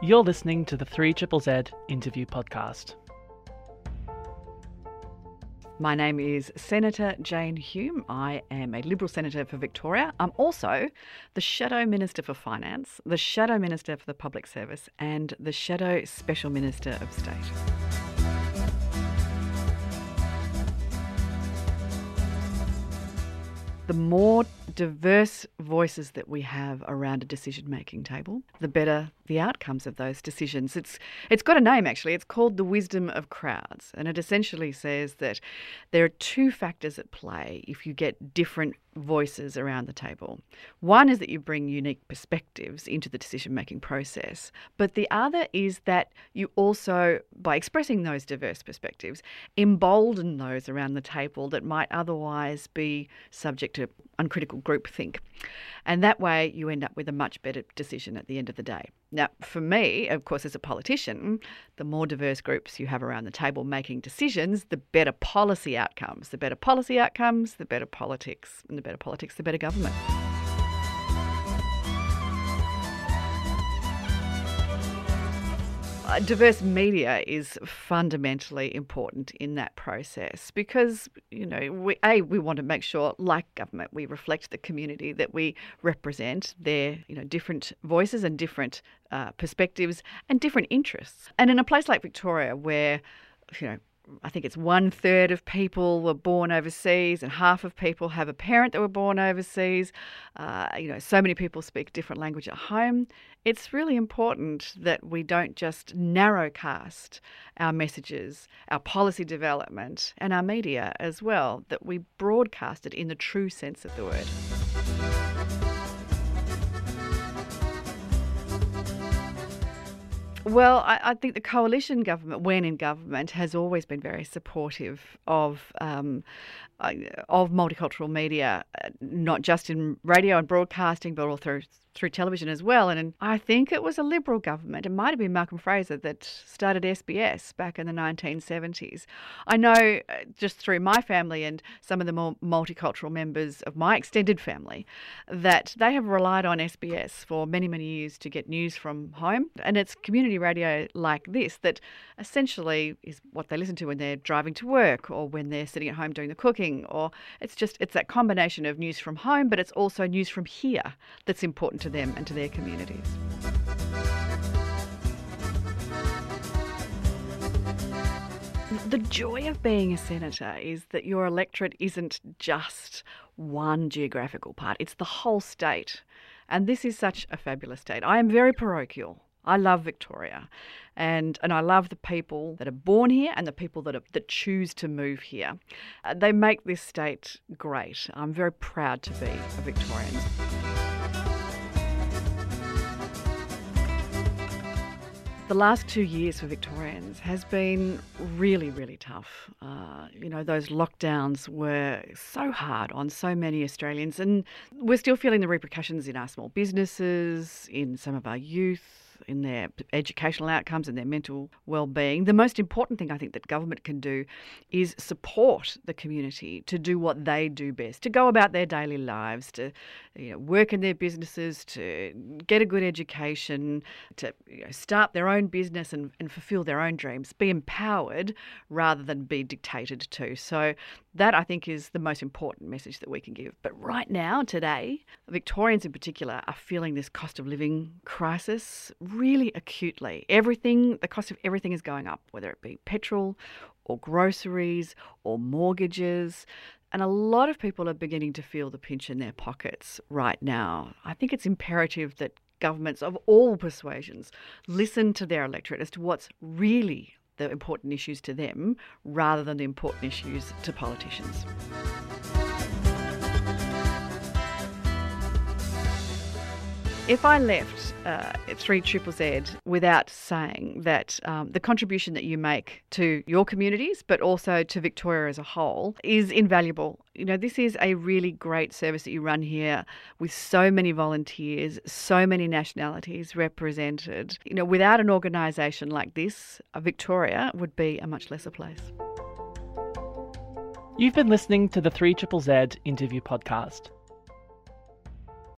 You're listening to the 3 Triple Z interview podcast. My name is Senator Jane Hume. I am a Liberal Senator for Victoria. I'm also the Shadow Minister for Finance, the Shadow Minister for the Public Service, and the Shadow Special Minister of State. The more diverse voices that we have around a decision making table, the better the outcomes of those decisions. It's it's got a name actually. It's called the wisdom of crowds, and it essentially says that there are two factors at play if you get different voices around the table. One is that you bring unique perspectives into the decision making process, but the other is that you also by expressing those diverse perspectives embolden those around the table that might otherwise be subject to uncritical groupthink. And that way you end up with a much better decision at the end of the day. Now, for me, of course, as a politician, the more diverse groups you have around the table making decisions, the better policy outcomes. The better policy outcomes, the better politics. And the better politics, the better government. Diverse media is fundamentally important in that process because you know we a we want to make sure like government we reflect the community that we represent their you know different voices and different uh, perspectives and different interests. And in a place like Victoria where you know I think it's one third of people were born overseas, and half of people have a parent that were born overseas. Uh, you know, so many people speak different language at home. It's really important that we don't just narrowcast our messages, our policy development, and our media as well. That we broadcast it in the true sense of the word. Well, I, I, think the coalition government, when in government, has always been very supportive of um, of multicultural media, uh, not just in radio and broadcasting, but also through television as well. And I think it was a Liberal government, it might have been Malcolm Fraser, that started SBS back in the 1970s. I know uh, just through my family and some of the more multicultural members of my extended family that they have relied on SBS for many, many years to get news from home. And it's community radio like this that essentially is what they listen to when they're driving to work or when they're sitting at home doing the cooking or it's just it's that combination of news from home but it's also news from here that's important to them and to their communities. The joy of being a senator is that your electorate isn't just one geographical part, it's the whole state. And this is such a fabulous state. I am very parochial. I love Victoria, and and I love the people that are born here and the people that are, that choose to move here. Uh, they make this state great. I'm very proud to be a Victorian. The last two years for Victorians has been really, really tough. Uh, you know, those lockdowns were so hard on so many Australians, and we're still feeling the repercussions in our small businesses, in some of our youth, in their educational outcomes and their mental well-being. The most important thing I think that government can do is support the community to do what they do best, to go about their daily lives, to you know, work in their businesses, to get a good education, to you know, start their own business and, and fulfill their own dreams, be empowered rather than be dictated to. So that I think is the most important message that we can give. But right now, today, Victorians in particular are feeling this cost of living crisis really acutely. Everything, the cost of everything is going up, whether it be petrol or groceries or mortgages. And a lot of people are beginning to feel the pinch in their pockets right now. I think it's imperative that governments of all persuasions listen to their electorate as to what's really the important issues to them rather than the important issues to politicians. If I left uh, 3 Triple Z without saying that um, the contribution that you make to your communities, but also to Victoria as a whole, is invaluable. You know, this is a really great service that you run here with so many volunteers, so many nationalities represented. You know, without an organisation like this, Victoria would be a much lesser place. You've been listening to the 3 Triple Z interview podcast.